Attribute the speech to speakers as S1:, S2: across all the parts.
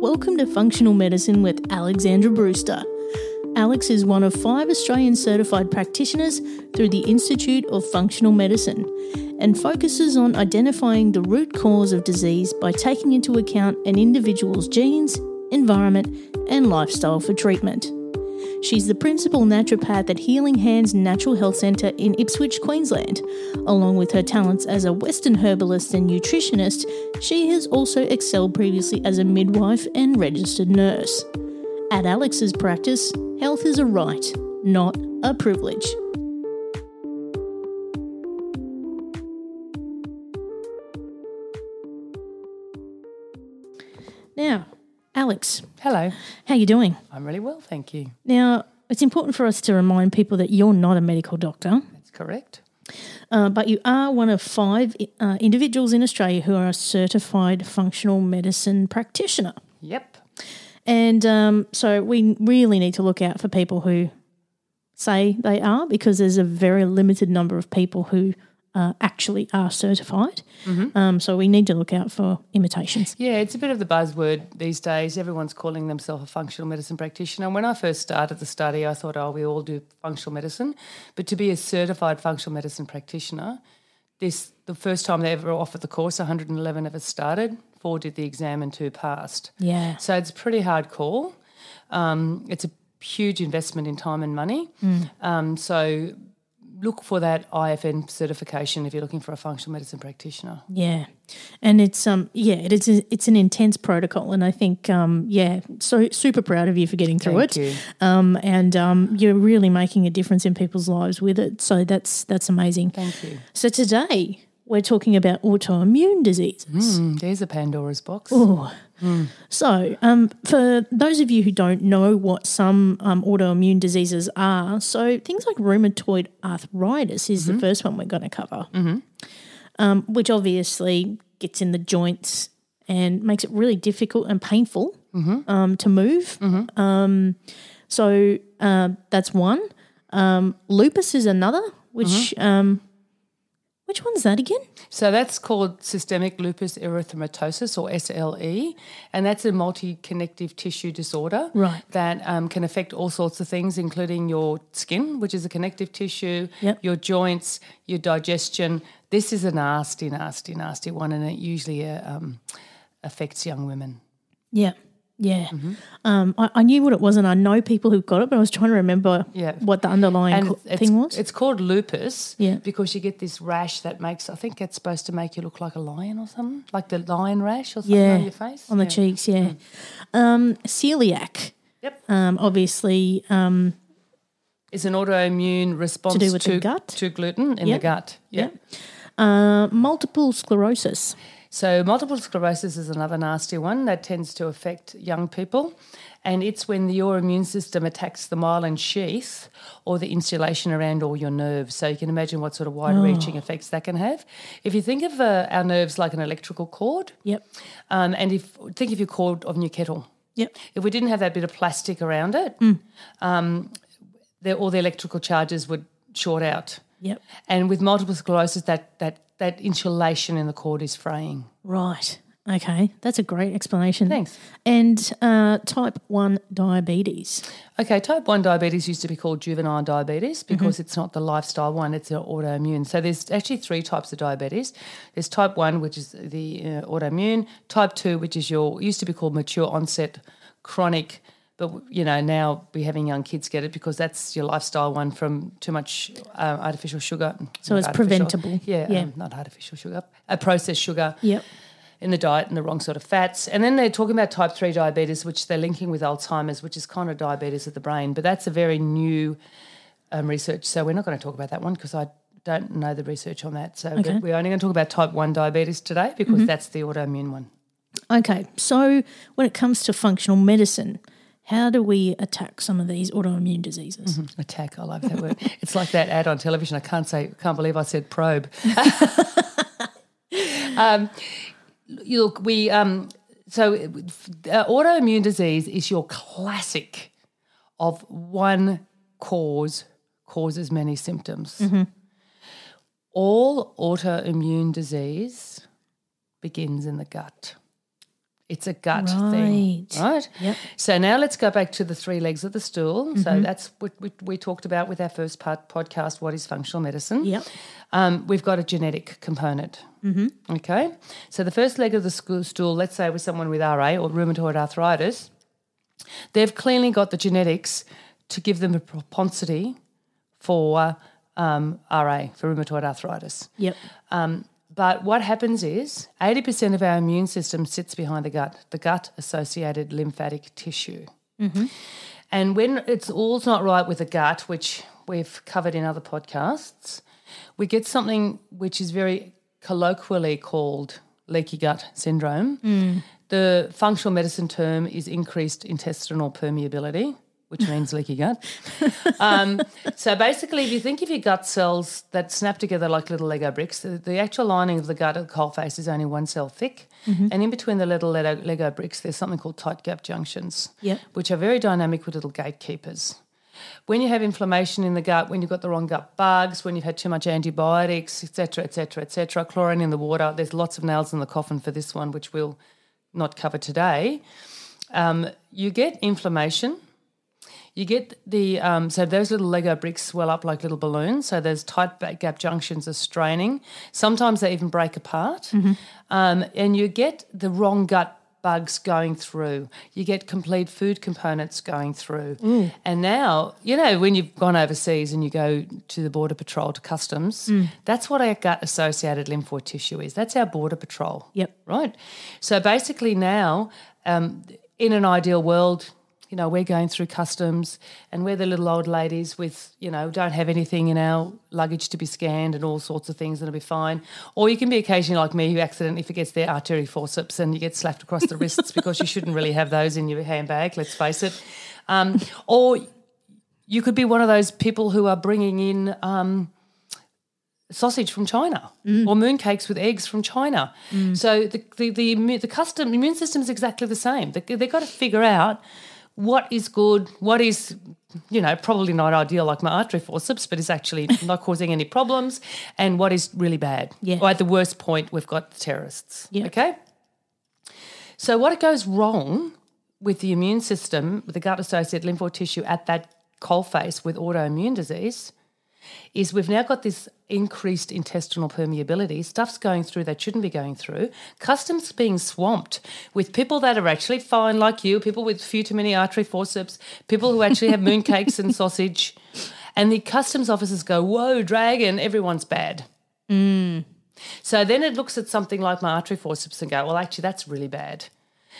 S1: Welcome to Functional Medicine with Alexandra Brewster. Alex is one of five Australian certified practitioners through the Institute of Functional Medicine and focuses on identifying the root cause of disease by taking into account an individual's genes, environment, and lifestyle for treatment. She's the principal naturopath at Healing Hands Natural Health Centre in Ipswich, Queensland. Along with her talents as a Western herbalist and nutritionist, she has also excelled previously as a midwife and registered nurse. At Alex's practice, health is a right, not a privilege. Now, Alex,
S2: Hello.
S1: how are you doing?
S2: I'm really well, thank you.
S1: Now, it's important for us to remind people that you're not a medical doctor,
S2: That's correct.
S1: uh, but you are one of five uh, individuals in Australia who are a certified functional medicine practitioner.
S2: Yep.
S1: And um, so we really need to look out for people who say they are because there's a very limited number of people who uh, actually are certified. Um, so we need to look out for imitations.
S2: Yeah, it's a bit of the buzzword these days. Everyone's calling themselves a functional medicine practitioner. And When I first started the study, I thought, oh, we all do functional medicine. But to be a certified functional medicine practitioner, this the first time they ever offered the course, 111 of us started, four did the exam and two passed.
S1: Yeah.
S2: So it's pretty hardcore. Um, it's a huge investment in time and money. Um, so look for that IFM certification if you're looking for a functional medicine practitioner.
S1: Yeah, and it's um yeah it is it's an intense protocol, and I think um yeah so super proud of you for getting through
S2: Thank
S1: it.
S2: you.
S1: Um and um you're really making a difference in people's lives with it, so that's that's amazing.
S2: Thank you.
S1: So today we're talking about autoimmune diseases.
S2: Mm, there's a Pandora's box.
S1: Oh. So, um, for those of you who don't know what some um, autoimmune diseases are, so things like rheumatoid arthritis is the first one we're going to cover, um, which obviously gets in the joints and makes it really difficult and painful um, to move. Um, so uh, that's one. Um, lupus is another. Which um, which one's that again?
S2: So that's called systemic lupus erythematosus or SLE, and that's a multi-connective tissue disorder
S1: Right.
S2: that um, can affect all sorts of things, including your skin, which is a connective tissue,
S1: Yep.
S2: your joints, your digestion. This is a nasty, nasty, nasty one, and it usually uh, um, affects young women.
S1: Yeah, yeah. Um, I, I knew what it was, and I know people who've got it, but I was trying to remember
S2: Yeah.
S1: what the underlying
S2: And
S1: thing was.
S2: it's called lupus
S1: Yeah.
S2: because you get this rash that makes, I think it's supposed to make you look like a lion or something, like the lion rash or something
S1: yeah,
S2: on your face.
S1: on the
S2: Yeah.
S1: cheeks. Yeah, um, celiac.
S2: Yep.
S1: Um, obviously, um,
S2: It's an autoimmune response to,
S1: do with the
S2: to,
S1: gut?
S2: to gluten in
S1: Yep.
S2: the gut. Yeah.
S1: Yep. uh, multiple sclerosis.
S2: So multiple sclerosis is another nasty one that tends to affect young people. And it's when your immune system attacks the myelin sheath or the insulation around all your nerves. So you can imagine what sort of wide reaching effects that can have. If you think of uh, our nerves like an electrical cord,
S1: Yep.
S2: um, and if think of your cord of your kettle.
S1: Yep.
S2: If we didn't have that bit of plastic around it, um, the, all the electrical charges would short out.
S1: Yep.
S2: And with multiple sclerosis, that, that, that insulation in the cord is fraying.
S1: Right. Okay, that's a great explanation.
S2: Thanks.
S1: And uh, type one diabetes.
S2: Okay, type 1 diabetes used to be called juvenile diabetes because it's not the lifestyle one, it's an autoimmune. So there's actually three types of diabetes. There's type 1, which is the uh, autoimmune, type 2, which is your, used to be called mature onset chronic, but you know, now we're having young kids get it because that's your lifestyle one from too much uh, artificial sugar.
S1: So it's preventable.
S2: Yeah,
S1: Yeah.
S2: Um, not artificial sugar, a processed sugar
S1: Yep.
S2: in the diet and the wrong sort of fats. And then they're talking about type 3 diabetes, which they're linking with Alzheimer's, which is kind of diabetes of the brain. But that's a very new um, research. So we're not going to talk about that one because I don't know the research on that. So
S1: Okay.
S2: we're only going to talk about type 1 diabetes today because that's the autoimmune one.
S1: Okay, so when it comes to functional medicine, how do we attack some of these autoimmune diseases?
S2: Attack, I love that word. It's like that ad on television. I can't say, can't believe I said probe. um, you look, we um, so uh, autoimmune disease is your classic of one cause causes many symptoms. All autoimmune disease begins in the gut. It's a gut thing,
S1: Right.
S2: right?
S1: Yep.
S2: So now let's go back to the three legs of the stool. So that's what we, we talked about with our first part podcast. What is functional medicine?
S1: Yep.
S2: Um, we've got a genetic component. Mm-hmm. Okay. So the first leg of the stool, let's say with someone with RA or rheumatoid arthritis, they've clearly got the genetics to give them a propensity for um, RA, for rheumatoid arthritis.
S1: Yep.
S2: Um, but what happens is 80% of our immune system sits behind the gut, the gut associated lymphatic tissue. Mm-hmm. And when it's all's not right with the gut, which we've covered in other podcasts, we get something which is very colloquially called leaky gut syndrome. Mm. The functional medicine term is increased intestinal permeability, which means leaky gut. Um, so basically, if you think of your gut cells that snap together like little Lego bricks, the, the actual lining of the gut at the coal face is only one cell thick. And in between the little Lego, Lego bricks, there's something called tight gap junctions,
S1: Yep.
S2: which are very dynamic with little gatekeepers. When you have inflammation in the gut, when you've got the wrong gut bugs, when you've had too much antibiotics, etc., etc., etc., chlorine in the water, there's lots of nails in the coffin for this one, which we'll not cover today. Um, you get inflammation. You get the um, so those little Lego bricks swell up like little balloons. So those tight back gap junctions are straining. Sometimes they even break apart, um, and you get the wrong gut bugs going through. You get complete food components going through. And now, you know, when you've gone overseas and you go to the border patrol to customs, that's what our gut associated lymphoid tissue is. That's our border patrol
S1: Yep.
S2: right? So basically, now um, in an ideal world, you know, we're going through customs and we're the little old ladies with, you know, don't have anything in our luggage to be scanned and all sorts of things, and it'll be fine. Or you can be occasionally like me who accidentally forgets their artery forceps and you get slapped across the wrists because you shouldn't really have those in your handbag, let's face it. Um, or you could be one of those people who are bringing in. Um, sausage from China or mooncakes with eggs from China. So the the the, the custom immune system is exactly the same. They, they've got to figure out what is good, what is you know probably not ideal, like my artery forceps, but is actually not causing any problems, and what is really bad.
S1: Yeah.
S2: Or at the worst point, we've got the terrorists.
S1: Yeah.
S2: Okay. So what goes wrong with the immune system, with the gut associated lymphoid tissue at that coalface with autoimmune disease, is we've now got this increased intestinal permeability. Stuff's going through that shouldn't be going through. Customs being swamped with people that are actually fine, like you, people with few too many artery forceps, people who actually have mooncakes and sausage. And the customs officers go, Whoa, dragon, everyone's bad. Mm. So then it looks at something like my artery forceps and go, Well, actually, that's really bad.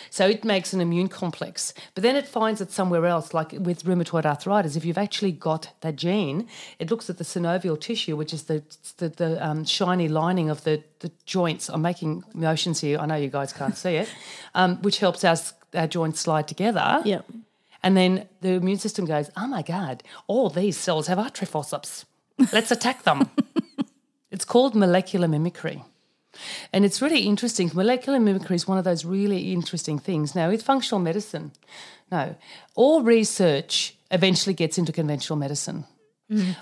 S2: So it makes an immune complex. But then it finds it somewhere else, like with rheumatoid arthritis. If you've actually got that gene, it looks at the synovial tissue, which is the the, the um, shiny lining of the, the joints. I'm making motions here. I know you guys can't see it, um, which helps us our joints slide together.
S1: Yep.
S2: And then the immune system goes, oh my God, all these cells have artery forceps. Let's attack them. it's called molecular mimicry. And it's really interesting. Molecular mimicry is one of those really interesting things. Now, with functional medicine, no, all research eventually gets into conventional medicine.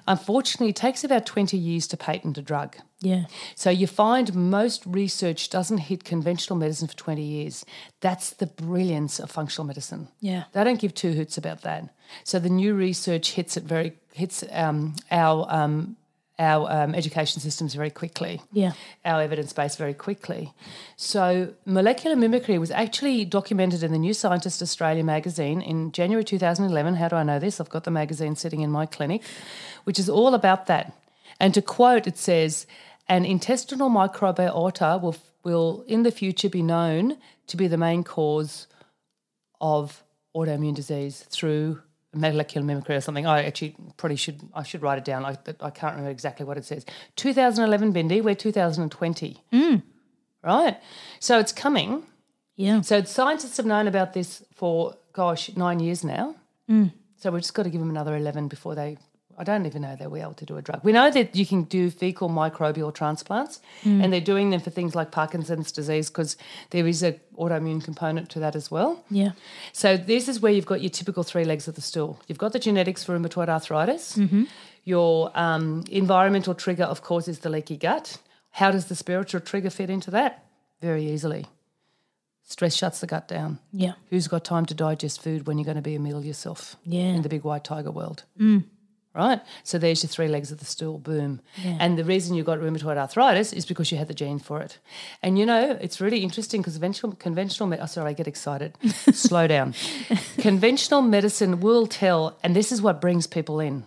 S2: Unfortunately, it takes about 20 years to patent a drug.
S1: Yeah.
S2: So you find most research doesn't hit conventional medicine for 20 years. That's the brilliance of functional medicine.
S1: Yeah.
S2: They don't give two hoots about that. So the new research hits it very hits um, our um, our um, education systems very quickly.
S1: Yeah.
S2: Our evidence base very quickly. So molecular mimicry was actually documented in the New Scientist Australia magazine in January 2011. How do I know this? I've got the magazine sitting in my clinic, which is all about that. And to quote, it says, "An intestinal microbiota will will in the future be known to be the main cause of autoimmune disease through molecular mimicry or something. I actually probably should I should write it down. I, I can't remember exactly what it says. 2011, Bindi. We're 2020. Hmm. Right. So it's coming.
S1: Yeah.
S2: So scientists have known about this for gosh nine years now. Hmm. So we've just got to give them another 11 before they. I don't even know they'll be able to do a drug. We know that you can do fecal microbial transplants, hmm. and they're doing them for things like Parkinson's disease because there is a autoimmune component to that as well.
S1: Yeah.
S2: So this is where you've got your typical three legs of the stool. You've got the genetics for rheumatoid arthritis. Mm-hmm. Your um, environmental trigger, of course, is the leaky gut. How does the spiritual trigger fit into that? Very easily. Stress shuts the gut down.
S1: Yeah.
S2: Who's got time to digest food when you're going to be a meal yourself
S1: Yeah.
S2: in the big white tiger world? Mm. Right? So there's your three legs of the stool, boom. And the reason you got rheumatoid arthritis is because you had the gene for it. And you know, it's really interesting because conventional, conventional oh, sorry, I get excited. Slow down. conventional medicine will tell, and this is what brings people in.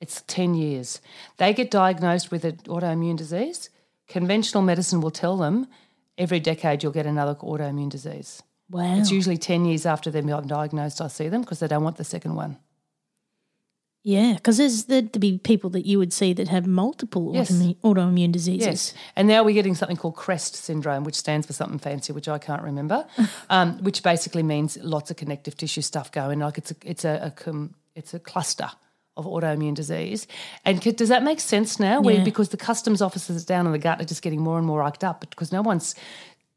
S2: It's 10 years. They get diagnosed with an autoimmune disease. Conventional medicine will tell them every decade you'll get another autoimmune disease.
S1: Wow.
S2: It's usually 10 years after they've been diagnosed, I see them because they don't want the second one.
S1: Yeah, because there's there'd be people that you would see that have multiple
S2: Yes.
S1: autoimmune, autoimmune diseases.
S2: Yes. And now we're getting something called CREST syndrome, which stands for something fancy, which I can't remember, um, which basically means lots of connective tissue stuff going. Like it's a, it's a, a it's a cluster of autoimmune disease. And does that make sense now? Where,
S1: Yeah.
S2: because the customs officers down in the gut are just getting more and more rucked up because no one's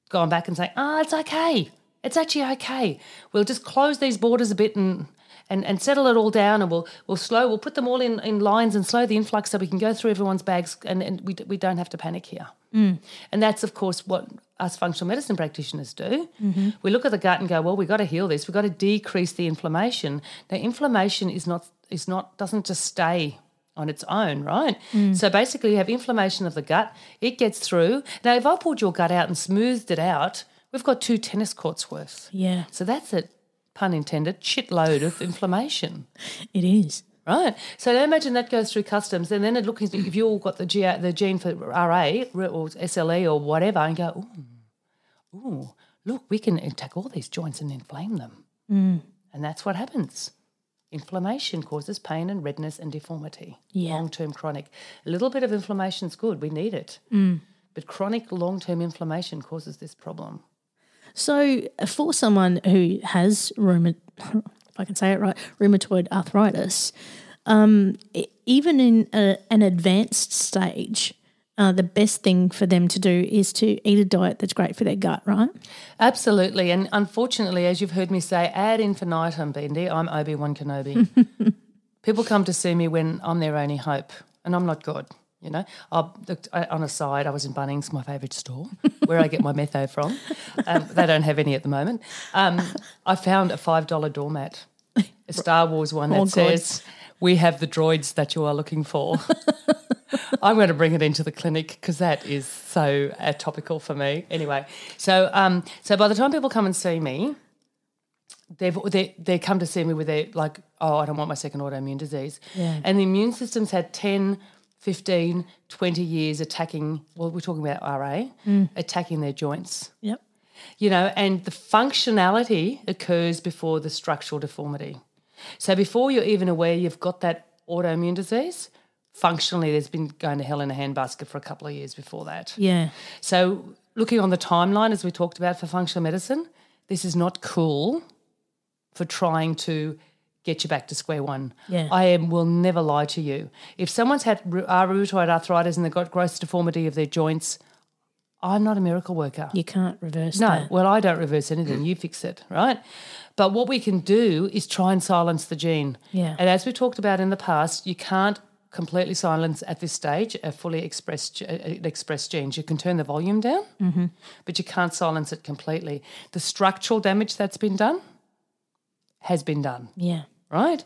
S2: gone back and saying, ah, it's okay. It's actually okay. We'll just close these borders a bit and and, and settle it all down and we'll we'll slow we'll put them all in, in lines and slow the influx so we can go through everyone's bags and, and we, d- we don't have to panic here. Mm. And that's of course what us functional medicine practitioners do. Mm-hmm. We look at the gut and go, well, we've got to heal this. We've got to decrease the inflammation. Now inflammation is not is not doesn't just stay on its own, right? Mm. So basically, you have inflammation of the gut. It gets through. Now, if I pulled your gut out and smoothed it out, we've got two tennis courts worth.
S1: Yeah,
S2: So that's a pun intended shitload of inflammation.
S1: it is.
S2: Right. So now imagine that goes through customs, and then it looks if you've all got the G, the gene for RA or SLE or whatever, and go, ooh, ooh, look, we can attack all these joints and inflame them, mm. and that's what happens. Inflammation causes pain and redness and deformity.
S1: Yeah.
S2: Long term chronic. A little bit of inflammation is good. We need it. Mm. But chronic long term inflammation causes this problem.
S1: So, for someone who has rheuma, if I can say it right, rheumatoid arthritis, um, even in a, an advanced stage, uh, the best thing for them to do is to eat a diet that's great for their gut, right?
S2: Absolutely. And unfortunately, as you've heard me say, ad infinitum, Bindi, I'm Obi Wan Kenobi. People come to see me when I'm their only hope, and I'm not God. You know, I, I, on a side, I was in Bunnings, my favourite store, where I get my metho from. Um, they don't have any at the moment. Um, I found a $5 doormat, a Star Wars one that
S1: Oh, God.
S2: says, We have the droids that you are looking for. I'm going to bring it into the clinic because that is so uh, topical for me. Anyway, so um, so by the time people come and see me, they've they they come to see me with their like, oh, I don't want my second autoimmune disease,
S1: Yeah.
S2: and the immune system's had 10, 15, 20 years attacking. Well, we're talking about RA, mm. attacking their joints.
S1: Yep.
S2: You know, and the functionality occurs before the structural deformity. So before you're even aware you've got that autoimmune disease, functionally there's been going to hell in a handbasket for a couple of years before that.
S1: Yeah.
S2: So looking on the timeline as we talked about for functional medicine, this is not cool for trying to get you back to square one.
S1: Yeah.
S2: I am, will never lie to you. If someone's had uh, rheumatoid arthritis and they've got gross deformity of their joints, I'm not a miracle worker.
S1: You can't reverse
S2: No,
S1: that.
S2: well, I don't reverse anything. You fix it, right? But what we can do is try and silence the gene.
S1: Yeah.
S2: And as we talked about in the past, you can't completely silence at this stage a fully expressed ge- uh, expressed genes. You can turn the volume down,
S1: Mm-hmm.
S2: but you can't silence it completely. The structural damage that's been done has been done
S1: Yeah.
S2: Right?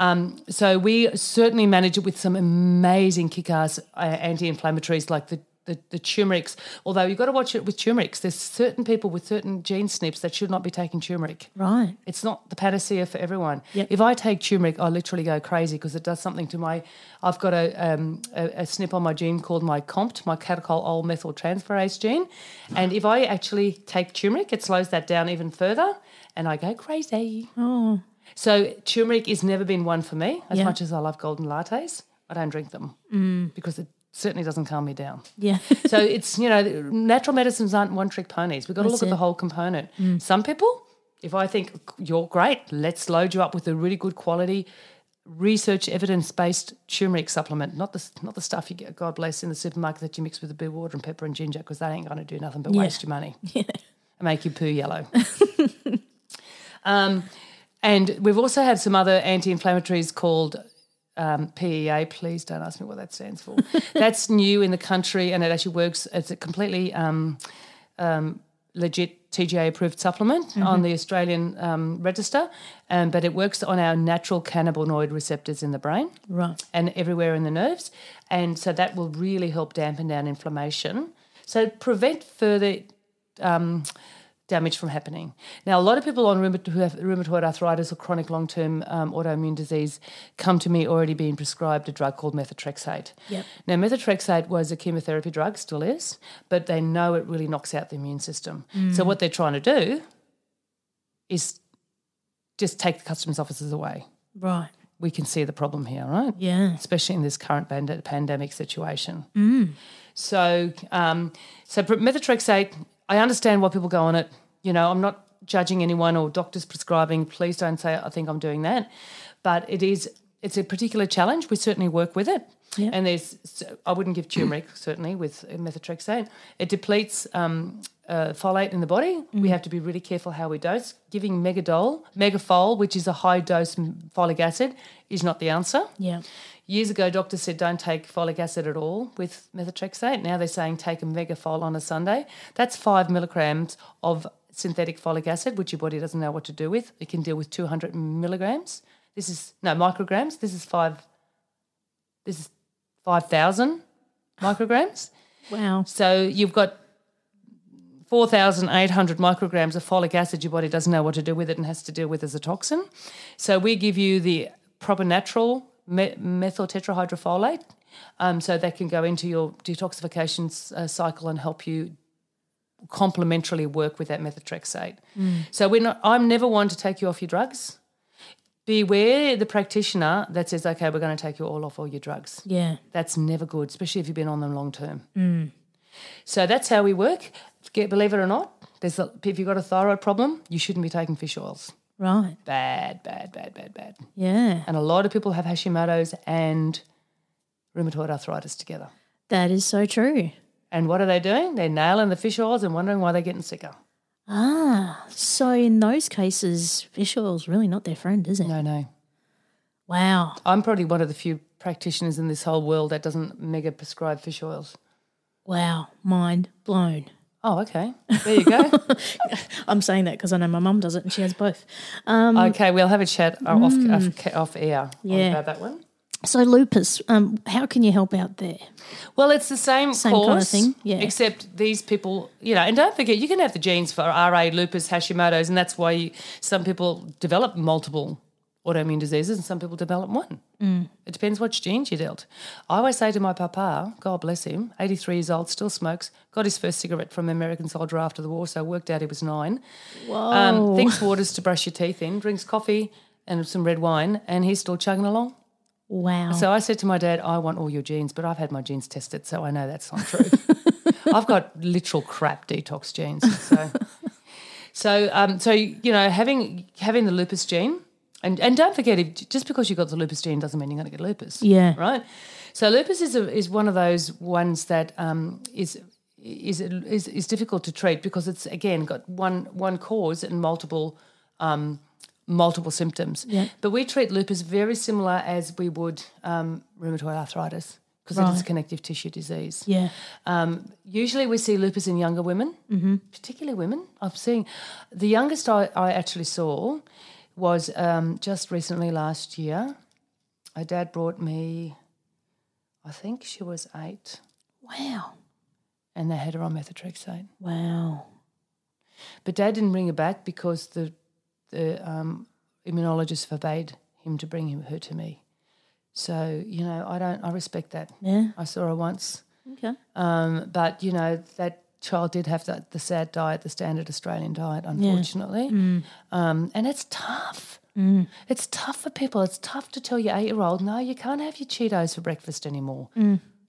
S2: Um, so we certainly manage it with some amazing kick-ass uh, anti-inflammatories like the, the the turmerics. Although you've got to watch it with turmerics. There's certain people with certain gene SNPs that should not be taking turmeric.
S1: Right.
S2: It's not the panacea for everyone.
S1: Yep.
S2: If I take turmeric, I literally go crazy because it does something to my. I've got a, um, a a SNP on my gene called my COMT, my catechol methyltransferase gene, and if I actually take turmeric, it slows that down even further, and I go crazy.
S1: Oh.
S2: So turmeric has never been one for me. As
S1: Yeah.
S2: much as I love golden lattes, I don't drink them because it certainly doesn't calm me down.
S1: Yeah.
S2: so it's you know natural medicines aren't one trick ponies. We've got to
S1: That's
S2: look at the whole component. Some people, if I think you're great, let's load you up with a really good quality. Research evidence based turmeric supplement, not the not the stuff you get, God bless, in the supermarket that you mix with a bit of water and pepper and ginger, because that ain't going to do nothing but
S1: Yeah.
S2: waste your money and make you poo yellow. um, and we've also had some other anti-inflammatories called um, PEA. Please don't ask me what that stands for. That's new in the country, and it actually works. It's a completely um, um, legit TGA approved supplement on the Australian um, register, um, but it works on our natural cannabinoid receptors in the brain
S1: Right.
S2: and everywhere in the nerves. And so that will really help dampen down inflammation. So prevent further um, damage from happening. Now, a lot of people on rheumatoid, who have rheumatoid arthritis or chronic long term um, autoimmune disease come to me already being prescribed a drug called methotrexate.
S1: Yep.
S2: Now, methotrexate was a chemotherapy drug, still is, but they know it really knocks out the immune system. So, what they're trying to do is just take the customers' offices away.
S1: Right.
S2: We can see the problem here, right?
S1: Yeah.
S2: especially in this current pand- pandemic situation. So, um, so methotrexate, I understand why people go on it. You know, I'm not judging anyone or doctors prescribing. Please don't say I think I'm doing that, but it is it's a particular challenge. We certainly work with it.
S1: Yeah.
S2: And there's, I wouldn't give turmeric certainly with methotrexate. It depletes um, uh, folate in the body. We have to be really careful how we dose. Giving megadol, megafol, which is a high dose folic acid, is not the answer.
S1: Yeah.
S2: Years ago, doctors said don't take folic acid at all with methotrexate. Now they're saying take a megafol on a Sunday. That's five milligrams of synthetic folic acid, which your body doesn't know what to do with. It can deal with 200 milligrams. This is, no, micrograms. This is five, this is 5,000 micrograms.
S1: Wow.
S2: So you've got 4,800 micrograms of folic acid your body doesn't know what to do with it and has to deal with as a toxin. So we give you the proper natural me- methyl tetrahydrofolate um, so that can go into your detoxification uh, cycle and help you complementarily work with that methotrexate. Mm. So we're not, I'm never one to take you off your drugs. Beware the practitioner that says, okay, we're going to take you all off all your drugs.
S1: Yeah.
S2: That's never good, especially if you've been on them long term. Mm. So that's how we work. Get, believe it or not, there's a, if you've got a thyroid problem, you shouldn't be taking fish oils.
S1: Right.
S2: Bad, bad, bad, bad, bad.
S1: Yeah.
S2: And a lot of people have Hashimoto's and rheumatoid arthritis together.
S1: That is so true.
S2: And what are they doing? They're nailing the fish oils and wondering why they're getting sicker.
S1: Ah, so in those cases, fish oil's really not their friend, is it?
S2: No, no.
S1: Wow.
S2: I'm probably one of the few practitioners in this whole world that doesn't mega prescribe fish oils.
S1: Wow. Mind blown.
S2: Oh, okay. There you go.
S1: I'm saying that because I know my mum does it and she has both. Um,
S2: okay, we'll have a chat uh, off, off, off air
S1: Yeah.
S2: about that one.
S1: So lupus, um, how can you help out there?
S2: Well, it's the same,
S1: Same
S2: course,
S1: kind of thing, yeah.
S2: Except these people, you know, and don't forget, you can have the genes for RA, lupus, Hashimoto's, and that's why you, some people develop multiple autoimmune diseases and some people develop one.
S1: Mm.
S2: It depends which genes you dealt. I always say to my papa, God bless him, 83 years old, still smokes, got his first cigarette from an American soldier after the war, so worked out he was nine.
S1: Whoa.
S2: Um, thinks waters to brush your teeth in, drinks coffee and some red wine, and he's still chugging along.
S1: Wow.
S2: So I said to my dad, I want all your genes, but I've had my genes tested, so I know that's not true. I've got literal crap detox genes. So, so, um, so you know, having having the lupus gene, and and don't forget, if, just because you got the lupus gene doesn't mean you're going to get lupus.
S1: Yeah.
S2: Right. So lupus is a, is one of those ones that um, is. Is, is is difficult to treat because it's again got one one cause and multiple um, multiple symptoms.
S1: Yeah.
S2: But we treat lupus very similar as we would um, rheumatoid arthritis because it is a connective tissue disease.
S1: yeah.
S2: Um, usually we see lupus in younger women, mm-hmm. particularly women. I've seen the youngest I, I actually saw was um, just recently last year. My dad brought me, I think she was eight,
S1: Wow.
S2: and they had her on methotrexate.
S1: Wow.
S2: But dad didn't bring her back because the the um, immunologist forbade him to bring him, her to me. So you know, I don't. I respect that.
S1: Yeah.
S2: I saw her once,
S1: Okay.
S2: um, but you know that child did have that the sad diet, the standard Australian diet, unfortunately, um, and it's tough. It's tough for people. It's tough to tell your eight year old, no, you can't have your Cheetos for breakfast anymore.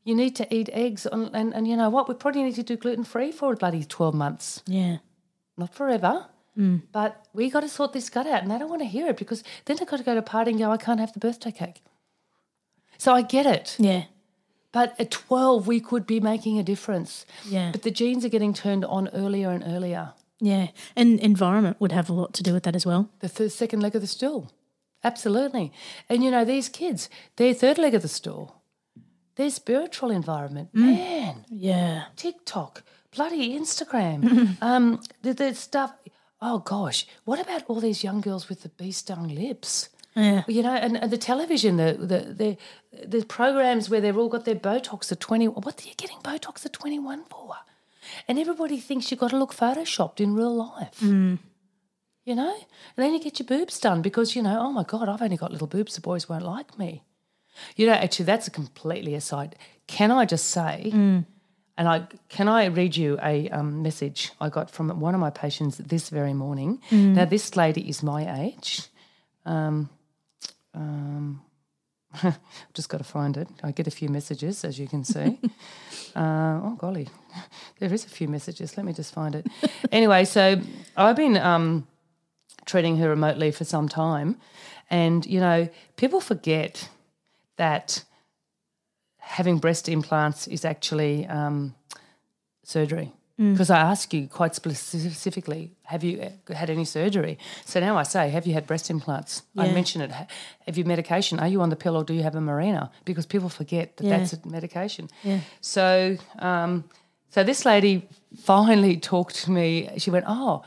S2: You need to eat eggs, and, and, and you know what? We probably need to do gluten free for a bloody twelve months
S1: Yeah.
S2: not forever. But we got to sort this gut out, and they don't want to hear it because then they've got to go to a party and go, I can't have the birthday cake. So I get it.
S1: Yeah.
S2: But at 12, we could be making a difference.
S1: Yeah.
S2: But the genes are getting turned on earlier and earlier.
S1: Yeah. And environment would have a lot to do with that as well.
S2: The th- second leg of the stool. Absolutely. And you know, these kids, their third leg of the stool, their spiritual environment, man,
S1: Yeah.
S2: TikTok, bloody Instagram. um, the, the stuff. Oh gosh, what about all these young girls with the bee stung lips?
S1: Yeah.
S2: You know, and, and the television, the the the the programs where they've all got their Botox at twenty. What are you getting Botox at twenty one for? And everybody thinks you've got to look photoshopped in real life. Hmm. You know, and then you get your boobs done because you know, oh my god, I've only got little boobs. The boys won't like me. You know, actually, that's a completely aside. Can I just say? Hmm. And I can I read you a um, message I got from one of my patients this very morning. Now, this lady is my age. Um, um, just got to find it. I get a few messages, as you can see. uh, oh golly, there is a few messages. Let me just find it. anyway, so I've been um, treating her remotely for some time, and you know, people forget that having breast implants is actually um, surgery. Because I ask you quite specifically, have you uh, had any surgery? So now I say, have you had breast implants? I
S1: Yeah.
S2: mention it. Have you medication? Are you on the pill or do you have a Mirena? Because people forget that
S1: Yeah.
S2: that's a medication.
S1: Yeah.
S2: So, um, so this lady finally talked to me. She went, "Oh,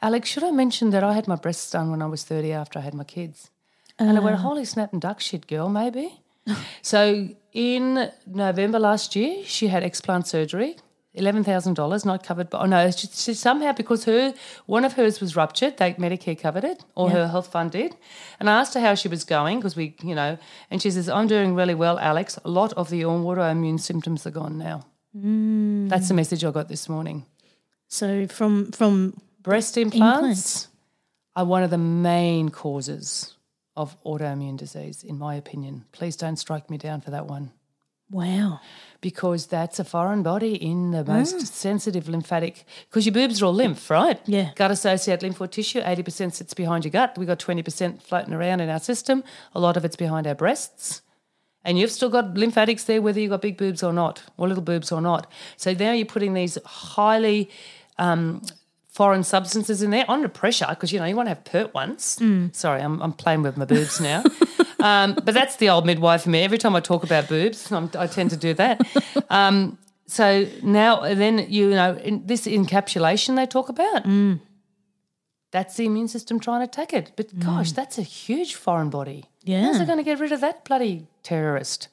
S2: Alex, should I mention that I had my breasts done when I was thirty after I had my kids?" And I went, "Holy snap and duck shit, girl, maybe." so in November last year, she had explant surgery. Eleven thousand dollars, not covered, but oh no, she, she somehow because her one of hers was ruptured, they Medicare covered it, or her health fund did. And I asked her how she was going because we, you know, and she says, "I'm doing really well, Alex. A lot of the autoimmune symptoms are gone now." Mm. That's the message I got this morning.
S1: So from from
S2: Breast implants,
S1: Implants.
S2: are one of the main causes of autoimmune disease, in my opinion. Please don't strike me down for that one.
S1: wow.
S2: because that's a foreign body in the most sensitive lymphatic. Because your boobs are all lymph, right?
S1: Yeah.
S2: Gut associated lymphoid tissue, 80% sits behind your gut. We've got 20% floating around in our system. A lot of it's behind our breasts. And you've still got lymphatics there, whether you've got big boobs or not, or little boobs or not. So now you're putting these highly um, foreign substances in there under pressure because, you know, you want to have pert ones. Sorry, I'm, I'm playing with my boobs now. Um, but that's the old midwife for me. Every time I talk about boobs, I'm, I tend to do that. Um, so now, then you know, in this encapsulation they talk about. That's the immune system trying to attack it. But gosh, that's a huge foreign body.
S1: Yeah.
S2: How's it going to get rid of that bloody terrorist?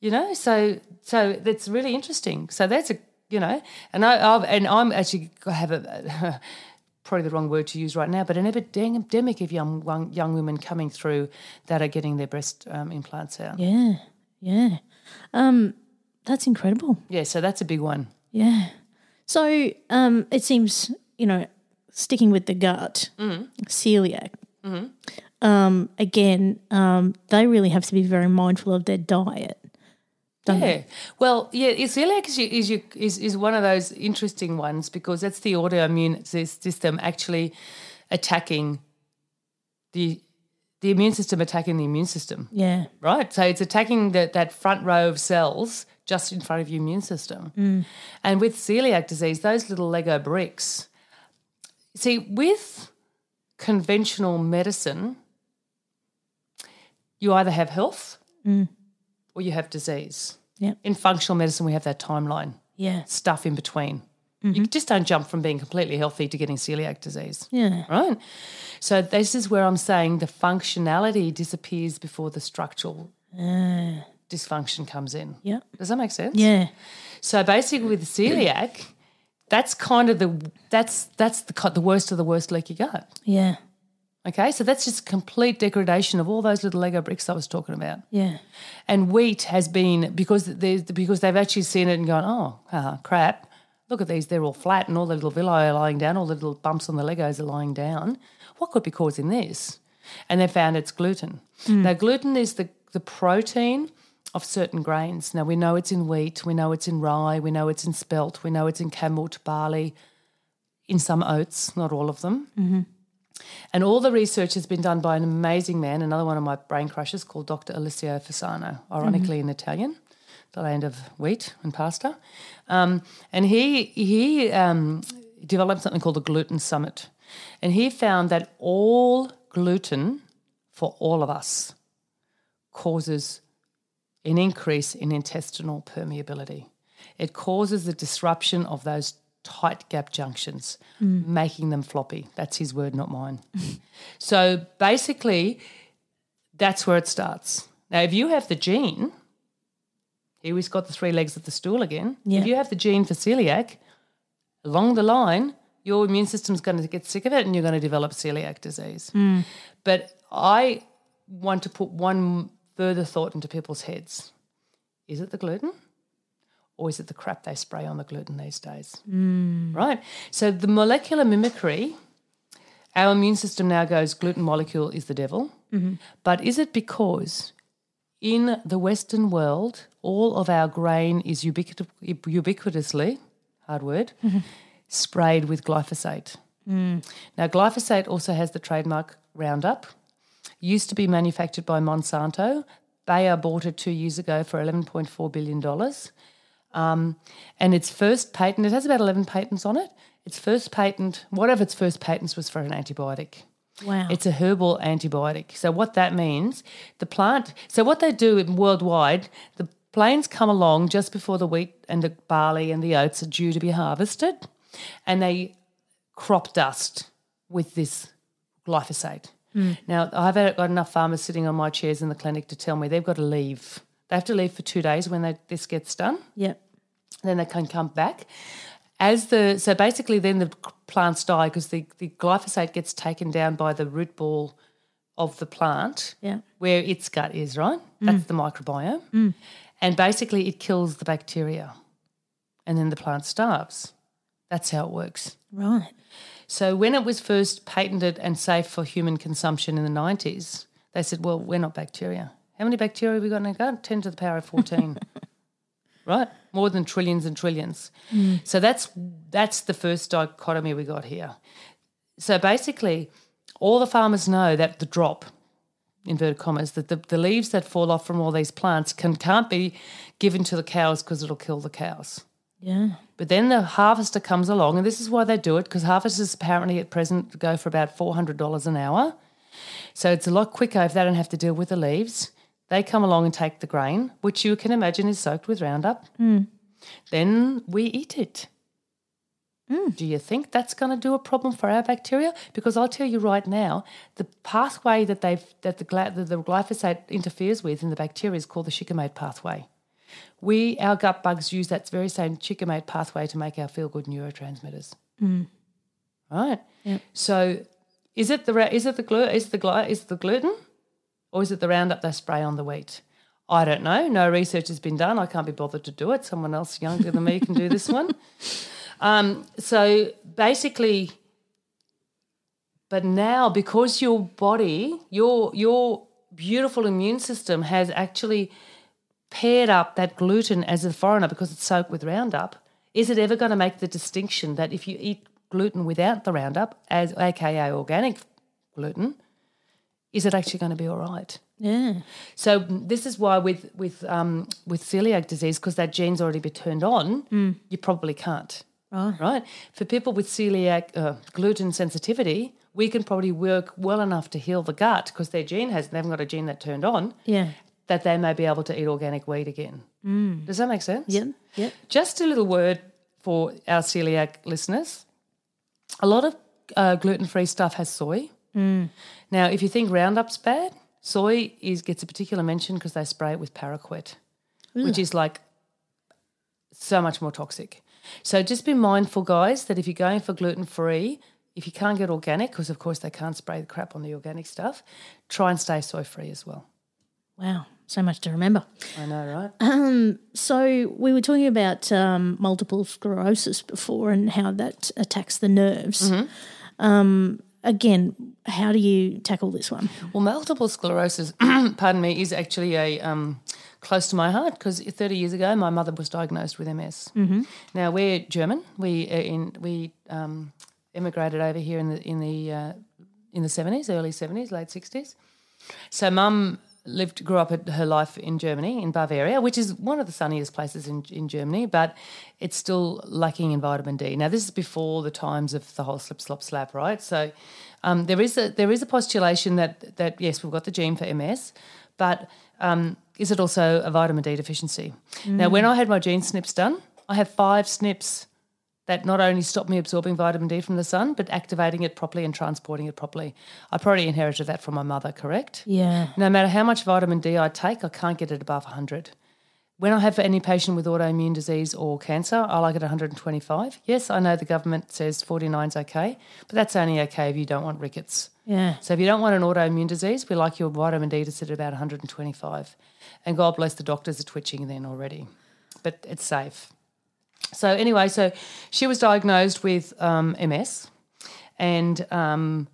S2: You know, so so that's really interesting. So that's a you know, and I I've, and I'm actually I have a probably the wrong word to use right now, but an epidemic of young young, young women coming through that are getting their breast um, implants out.
S1: Yeah. Yeah. Um that's incredible.
S2: Yeah, so that's a big one.
S1: Yeah. So um it seems, you know, sticking with the gut,
S2: Mm-hmm.
S1: celiac. Um again, um they really have to be very mindful of their diet.
S2: Yeah. Well, yeah, celiac is, is, is is one of those interesting ones because that's the autoimmune system actually attacking the the immune system attacking the immune system.
S1: Yeah.
S2: right? So it's attacking that that front row of cells just in front of your immune system. Mm. And with celiac disease, those little Lego bricks. See, with conventional medicine, you either have health mm. Or you have disease.
S1: Yep.
S2: In functional medicine, we have that timeline,
S1: Yeah.
S2: stuff in between. You mm-hmm. just don't jump from being completely healthy to getting celiac disease
S1: Yeah.
S2: right? So this is where I'm saying the functionality disappears before the structural ah. dysfunction comes in.
S1: Yeah.
S2: Does that make sense?
S1: Yeah.
S2: So basically, with celiac, that's kind of the that's that's the the worst of the worst leaky gut.
S1: Yeah.
S2: Okay, so that's just complete degradation of all those little Lego bricks I was talking about.
S1: Yeah.
S2: And wheat has been because there's because they've actually seen it and gone, oh, haha, crap. Look at these; they're all flat, and all the little villi are lying down. All the little bumps on the Legos are lying down. What could be causing this? And they found it's gluten. Hmm. Now, gluten is the the protein of certain grains. Now we know it's in wheat, we know it's in rye, we know it's in spelt, we know it's in kamut, barley, in some oats, not all of them. Mm-hmm. And all the research has been done by an amazing man, another one of my brain crushes called Dr. Alessio Fasano, ironically in Italian, the land of wheat and pasta. Um, and he, he um, developed something called the Gluten Summit. And he found that all gluten for all of us causes an increase in intestinal permeability. it causes the disruption of those tight gap junctions, mm. making them floppy. That's his word, not mine. so basically, that's where it starts. Now, if you have the gene, here we've got the three legs of the stool again.
S1: Yeah.
S2: If you have the gene for celiac, along the line, your immune system's going to get sick of it and you're going to develop celiac disease. Mm. But I want to put one further thought into people's heads. Is it the gluten? Or is it the crap they spray on the gluten these days? Hmm. Right. So the molecular mimicry, our immune system now goes gluten molecule is the devil. Mm-hmm. But is it because in the Western world, all of our grain is ubiquit- ubiquitously, hard word, mm-hmm. sprayed with glyphosate. Mm. Now, glyphosate also has the trademark Roundup. Used to be manufactured by Monsanto. Bayer bought it two years ago for $11.4 billion. Um, and its first patent, it has about 11 patents on it. Its first patent, one of its first patents was for an antibiotic.
S1: Wow.
S2: It's a herbal antibiotic. So what that means, the plant. So what they do in- worldwide, the planes come along just before the wheat and the barley and the oats are due to be harvested, and they crop dust with this glyphosate. Now I've got enough farmers sitting on my chairs in the clinic to tell me they've got to leave. They have to leave for two days when they, this gets done
S1: yep.
S2: Then they can come back. As the so basically, then the plants die because the, the glyphosate gets taken down by the root ball of the plant,
S1: Yeah.
S2: where its gut is. Right, that's mm. the microbiome, mm. and basically it kills the bacteria, and then the plant starves. That's how it works.
S1: Right.
S2: So when it was first patented and safe for human consumption in the nineties, they said, "Well, we're not bacteria. How many bacteria have we got in our gut? Ten to the power of fourteen, right? More than trillions and trillions. Mm. So that's that's the first dichotomy we got here. So basically, all the farmers know that the drop, inverted commas, that the, the leaves that fall off from all these plants can can't be given to the cows because it'll kill the cows.
S1: Yeah.
S2: But then the harvester comes along, and this is why they do it because harvesters apparently at present go for about $400 an hour. So it's a lot quicker if they don't have to deal with the leaves. They come along and take the grain, which you can imagine is soaked with Roundup. Hmm. Then we eat it. Hmm. Do you think that's going to do a problem for our bacteria? Because I'll tell you right now, the pathway that they've that the, that the glyphosate interferes with in the bacteria is called the shikimate pathway. We, our gut bugs, use that very same shikimate pathway to make our feel good neurotransmitters. Hmm. Right.
S1: Yep.
S2: So, is it the is it the glu- is the glu- is it the gluten, or is it the Roundup they spray on the wheat? I don't know. No research has been done. I can't be bothered to do it. Someone else younger than me can do this one. Um, so basically, but now because your body, your your beautiful immune system has actually paired up that gluten as a foreigner because it's soaked with Roundup, is it ever going to make the distinction that if you eat gluten without the Roundup, as aka organic gluten, is it actually going to be all right?
S1: Yeah.
S2: So this is why with with um, with celiac disease, because that gene's already been turned on, you probably can't.
S1: Right.
S2: Right. For people with celiac uh, gluten sensitivity, we can probably work well enough to heal the gut because their gene has they haven't got a gene that turned on
S1: Yeah.
S2: that they may be able to eat organic wheat again. Does that make sense?
S1: Yep. Yep.
S2: Just a little word for our celiac listeners. A lot of uh, gluten-free stuff has soy. Now, if you think Roundup's bad, soy is gets a particular mention because they spray it with paraquat, which is like so much more toxic. So just be mindful, guys, that if you're going for gluten-free, if you can't get organic, because of course they can't spray the crap on the organic stuff, try and stay soy-free as well.
S1: Wow. So much to remember.
S2: I know, right?
S1: So we were talking about um, multiple sclerosis before and how that attacks the nerves. Um, again, how do you tackle this one?
S2: Well, multiple sclerosis, pardon me, is actually a um, close to my heart because 30 years ago my mother was diagnosed with MS. Mm-hmm. Now we're German. We uh, in we um, immigrated over here in the in the uh, in the 70s, early 70s, late 60s. So mum lived grew up at her life in Germany in Bavaria, which is one of the sunniest places in in Germany, but it's still lacking in vitamin D. Now this is before the times of the whole slip slop slap, right? So um, there is a there is a postulation that that yes, we've got the gene for MS, but um, is it also a vitamin D deficiency? Now, when I had my gene SNPs done, I have five SNPs that not only stop me absorbing vitamin D from the sun, but activating it properly and transporting it properly. I probably inherited that from my mother, correct?
S1: Yeah.
S2: No matter how much vitamin D I take, I can't get it above 100. When I have any patient with autoimmune disease or cancer, I like it 125. Yes, I know the government says 49 is okay, but that's only okay if you don't want rickets.
S1: Yeah.
S2: So if you don't want an autoimmune disease, we like your vitamin D to sit at about 125. And God bless the doctors are twitching then already, but it's safe. So anyway, so she was diagnosed with um, MS, and um,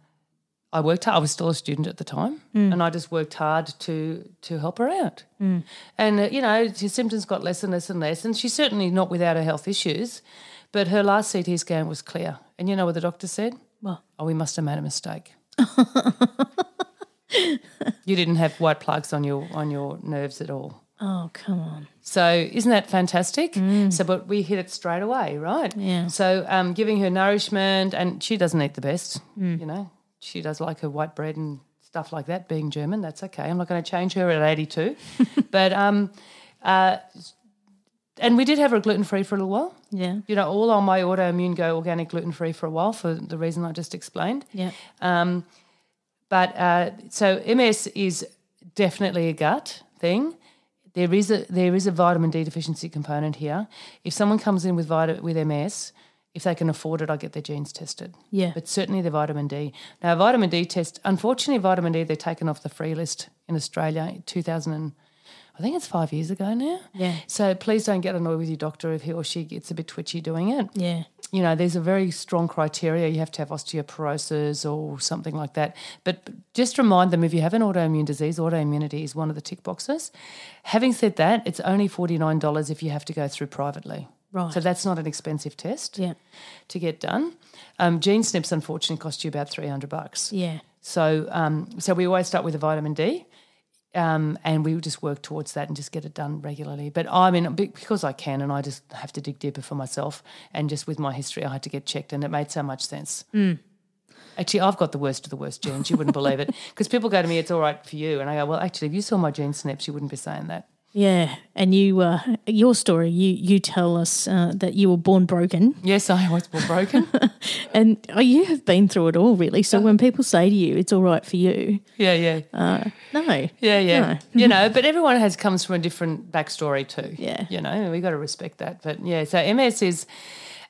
S2: I worked hard. I was still a student at the time, and I just worked hard to to help her out. And uh, you know, her symptoms got less and less and less, and she's certainly not without her health issues. But her last CT scan was clear, and you know what the doctor said?
S1: Well,
S2: Oh, we must have made a mistake. you didn't have white plugs on your on your nerves at all.
S1: oh, come on.
S2: So isn't that fantastic? So, but we hit it straight away, right?
S1: Yeah.
S2: So, um, giving her nourishment, and she doesn't eat the best. You know, she does like her white bread and stuff like that. Being German, that's okay. I'm not going to change her at 82, but um, uh, and we did have her gluten free for a little while.
S1: Yeah.
S2: You know, all on my autoimmune go organic gluten free for a while for the reason I just explained.
S1: Yeah.
S2: Um, but uh, so MS is definitely a gut thing. There is a there is a vitamin D deficiency component here. If someone comes in with vita- with MS, if they can afford it, I get their genes tested.
S1: Yeah.
S2: But certainly the vitamin D. Now, vitamin D test. Unfortunately, vitamin D they're taken off the free list in Australia in 2000. And, I think it's five years ago now.
S1: Yeah.
S2: So please don't get annoyed with your doctor if he or she gets a bit twitchy doing it
S1: Yeah.
S2: you know, there's a very strong criteria. You have to have osteoporosis or something like that. But just remind them if you have an autoimmune disease, autoimmunity is one of the tick boxes. Having said that, it's only $49 if you have to go through privately.
S1: Right.
S2: So that's not an expensive test
S1: Yeah.
S2: to get done. Um, gene SNPs, unfortunately, cost you about 300 bucks.
S1: Yeah.
S2: So, um, so we always start with a vitamin D, um, and we just work towards that and just get it done regularly. But I mean, because I can, and I just have to dig deeper for myself, and just with my history, I had to get checked, and it made so much sense. Actually, I've got the worst of the worst genes. You wouldn't believe it because people go to me, "It's all right for you," and I go, "Well, actually, if you saw my gene SNPs, you wouldn't be saying that."
S1: Yeah. And you, uh, your story, you you tell us uh, that you were born broken,
S2: Yes, I was born broken.
S1: and oh, you have been through it all, really. So when people say to you, "It's all right for you,"
S2: yeah, yeah.
S1: uh, no.
S2: Yeah, yeah.
S1: No.
S2: you know, but everyone has comes from a different backstory too.
S1: Yeah.
S2: You know, we got to respect that. But yeah, so MS is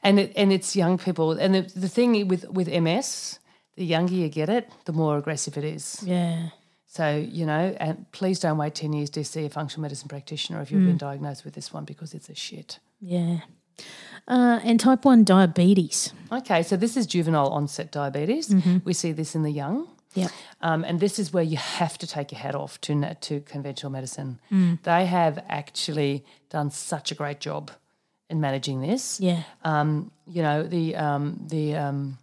S2: and it, and it's young people and the, the thing with with MS, the younger you get it, the more aggressive it is.
S1: Yeah.
S2: So, you know, and please don't wait 10 years to see a functional medicine practitioner if you've been diagnosed with this one because it's a shit.
S1: Yeah. Uh, and type 1 diabetes.
S2: Okay, so this is juvenile onset diabetes. We see this in the young.
S1: Yeah.
S2: Um, and this is where you have to take your hat off to to conventional medicine. They have actually done such a great job in managing this.
S1: Yeah.
S2: Um, you know the um, the um,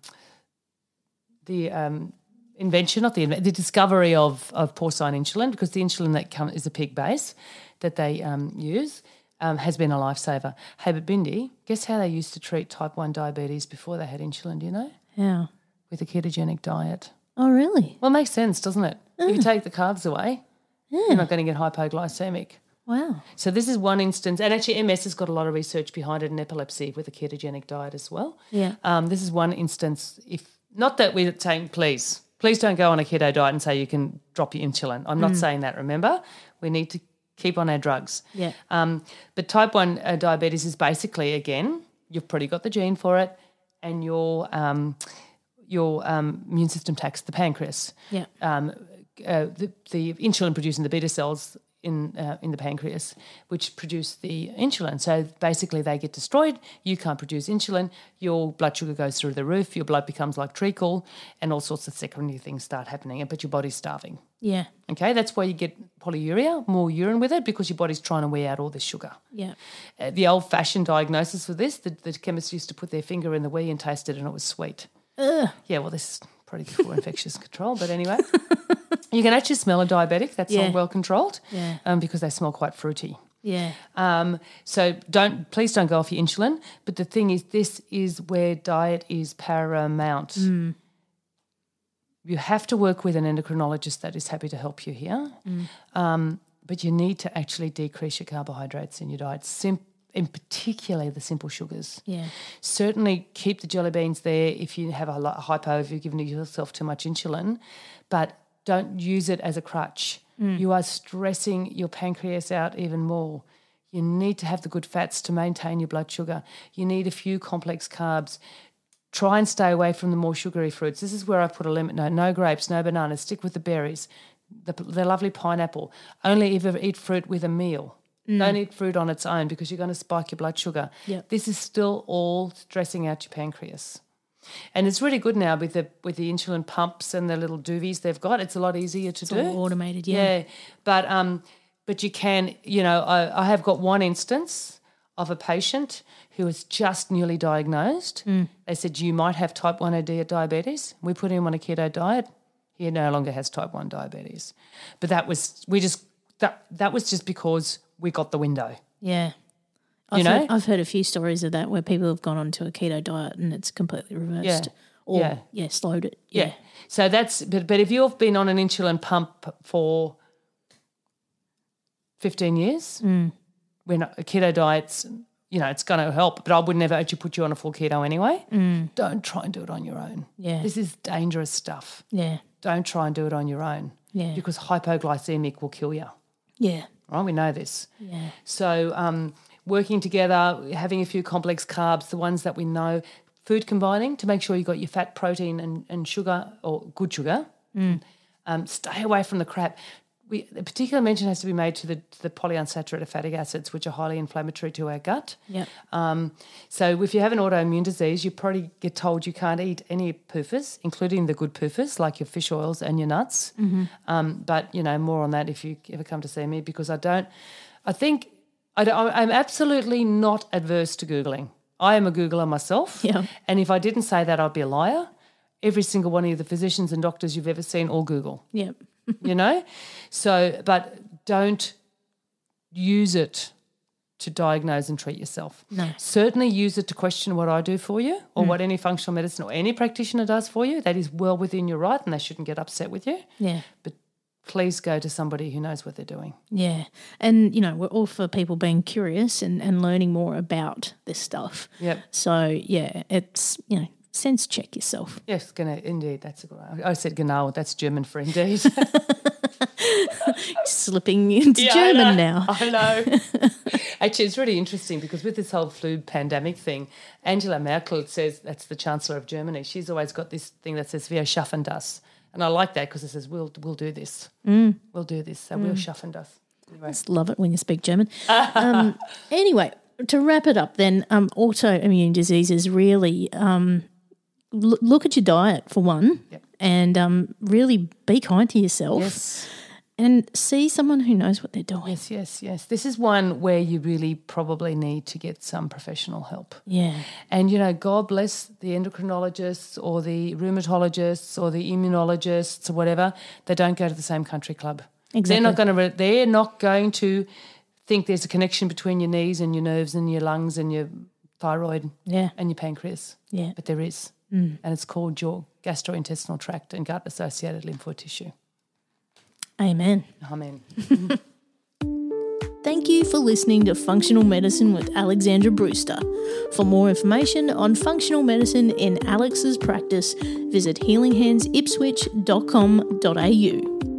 S2: the um, invention, not the the discovery of of porcine insulin, because the insulin that come, is a pig base that they um, use. Um, has been a lifesaver. Hey, but Bindi, guess how they used to treat type 1 diabetes before they had insulin? Do you know?
S1: How?
S2: With a ketogenic diet.
S1: Oh, really?
S2: Well, it makes sense, doesn't it? If you take the carbs away, you're not going to get hypoglycemic.
S1: Wow.
S2: So this is one instance, and actually MS has got a lot of research behind it in epilepsy with a ketogenic diet as well.
S1: Yeah.
S2: Um, this is one instance. If not that we're saying, please, please don't go on a keto diet and say you can drop your insulin. I'm not saying that. Remember, we need to keep on our drugs.
S1: Yeah.
S2: Um, but type one uh, diabetes is basically again, you've probably got the gene for it, and your um, your um, immune system attacks the pancreas
S1: Yeah.
S2: um, uh, the, the insulin producing the beta cells in uh, in the pancreas, which produce the insulin. So basically, they get destroyed. You can't produce insulin. Your blood sugar goes through the roof. Your blood becomes like treacle, and all sorts of secondary things start happening. But your body's starving.
S1: Yeah.
S2: Okay, that's why you get polyuria, more urine with it, because your body's trying to wear out all this sugar.
S1: Yeah.
S2: Uh, the old-fashioned diagnosis for this, the, the chemists used to put their finger in the wee and taste it, and it was sweet.
S1: Ugh.
S2: Yeah, well, this is pretty before infectious control, but anyway, you can actually smell a diabetic. That's
S1: Yeah.
S2: not well controlled,
S1: Yeah.
S2: um, because they smell quite fruity.
S1: Yeah.
S2: Um, so don't please don't go off your insulin. But the thing is, this is where diet is paramount.
S1: Mm.
S2: You have to work with an endocrinologist that is happy to help you here.
S1: Mm.
S2: Um, but you need to actually decrease your carbohydrates in your diet. Sim- in particular the simple sugars.
S1: Yeah.
S2: Certainly keep the jelly beans there if you have a lo- hypo, if you're giving yourself too much insulin, but don't use it as a crutch. Mm. You are stressing your pancreas out even more. You need to have the good fats to maintain your blood sugar. You need a few complex carbs. Try and stay away from the more sugary fruits. This is where I put a limit. No, no grapes, no bananas. Stick with the berries, the, the lovely pineapple. Only ever eat fruit with a meal. Mm. Don't eat fruit on its own because you're going to spike your blood sugar.
S1: Yep.
S2: This is still all stressing out your pancreas. And it's really good now with the with the insulin pumps and the little doovies they've got. It's a lot easier to do.
S1: All automated. Yeah.
S2: Yeah, but um, but you can, you know, I, I have got one instance of a patient who was just newly diagnosed. They said you might have type one di- diabetes. We put him on a keto diet. He no longer has type one diabetes, but that was we just that that was just because we got the window.
S1: Yeah. I've
S2: You know?
S1: heard, I've heard a few stories of that where people have gone onto a keto diet and it's completely reversed.
S2: Yeah.
S1: Or
S2: Yeah.
S1: yeah, slowed it. Yeah.
S2: So that's but but if you've been on an insulin pump for fifteen years,
S1: Mm.
S2: when a keto diet's you know it's going to help, but I would never actually put you on a full keto anyway. Don't try and do it on your own.
S1: Mm. Yeah.
S2: this is dangerous stuff.
S1: Yeah.
S2: Don't try and do it on your own.
S1: Yeah.
S2: because hypoglycemic will kill you.
S1: Yeah.
S2: Right, we know this.
S1: Yeah.
S2: So, um, working together, having a few complex carbs, the ones that we know, food combining to make sure you got your fat, protein, and, and sugar or good sugar. Um, stay away from the crap. We, a particular mention has to be made to the, to the polyunsaturated fatty acids, which are highly inflammatory to our gut.
S1: Yep.
S2: Um, so if you have an autoimmune disease, you probably get told you can't eat any PUFAs, including the good PUFAs like your fish oils and your nuts. Um, but you know more on that if you ever come to see me because I don't. I think I don't, I'm absolutely not adverse to googling. I am a Googler myself,
S1: Yeah.
S2: and if I didn't say that, I'd be a liar. Every single one of the physicians and doctors you've ever seen all Google
S1: Yeah.
S2: you know? So, but don't use it to diagnose and treat yourself.
S1: No.
S2: Certainly use it to question what I do for you or mm. what any functional medicine or any practitioner does for you. That is well within your right and they shouldn't get upset with you.
S1: Yeah.
S2: But please go to somebody who knows what they're doing.
S1: Yeah. And, you know, we're all for people being curious and, and learning more about this stuff.
S2: Yep.
S1: So, yeah, it's, you know, sense check yourself.
S2: Yes, genau, indeed. That's a good one. I said genau, that's German for indeed.
S1: Slipping into
S2: Yeah,
S1: German
S2: know.
S1: now.
S2: I know. Actually, it's really interesting because with this whole flu pandemic thing, Angela Merkel says that's the Chancellor of Germany. She's always got this thing that says "Wir schaffen das," and I like that because it says we'll we'll do this. We'll do this. So we'll schaffen das. Anyway.
S1: Just love it when you speak German. um, anyway, to wrap it up, then um, autoimmune diseases really um, l- look at your diet for one,
S2: Yep.
S1: and um, really be kind to yourself,
S2: Yes,
S1: and see someone who knows what they're doing.
S2: yes, yes, yes. This is one where you really probably need to get some professional help.
S1: Yeah,
S2: And you know, God bless the endocrinologists or the rheumatologists or the immunologists or whatever. They don't go to the same country club. Exactly. They're not going to. They're not going to think there's a connection between your knees and your nerves and your lungs and your thyroid
S1: yeah,
S2: and your pancreas.
S1: yeah.
S2: But there is, mm. and it's called your gastrointestinal tract and gut associated lymphoid tissue.
S1: Amen.
S2: Amen.
S1: Thank you for listening to Functional Medicine with Alexandra Brewster. For more information on functional medicine in Alex's practice, visit healinghandsipswich.com.au.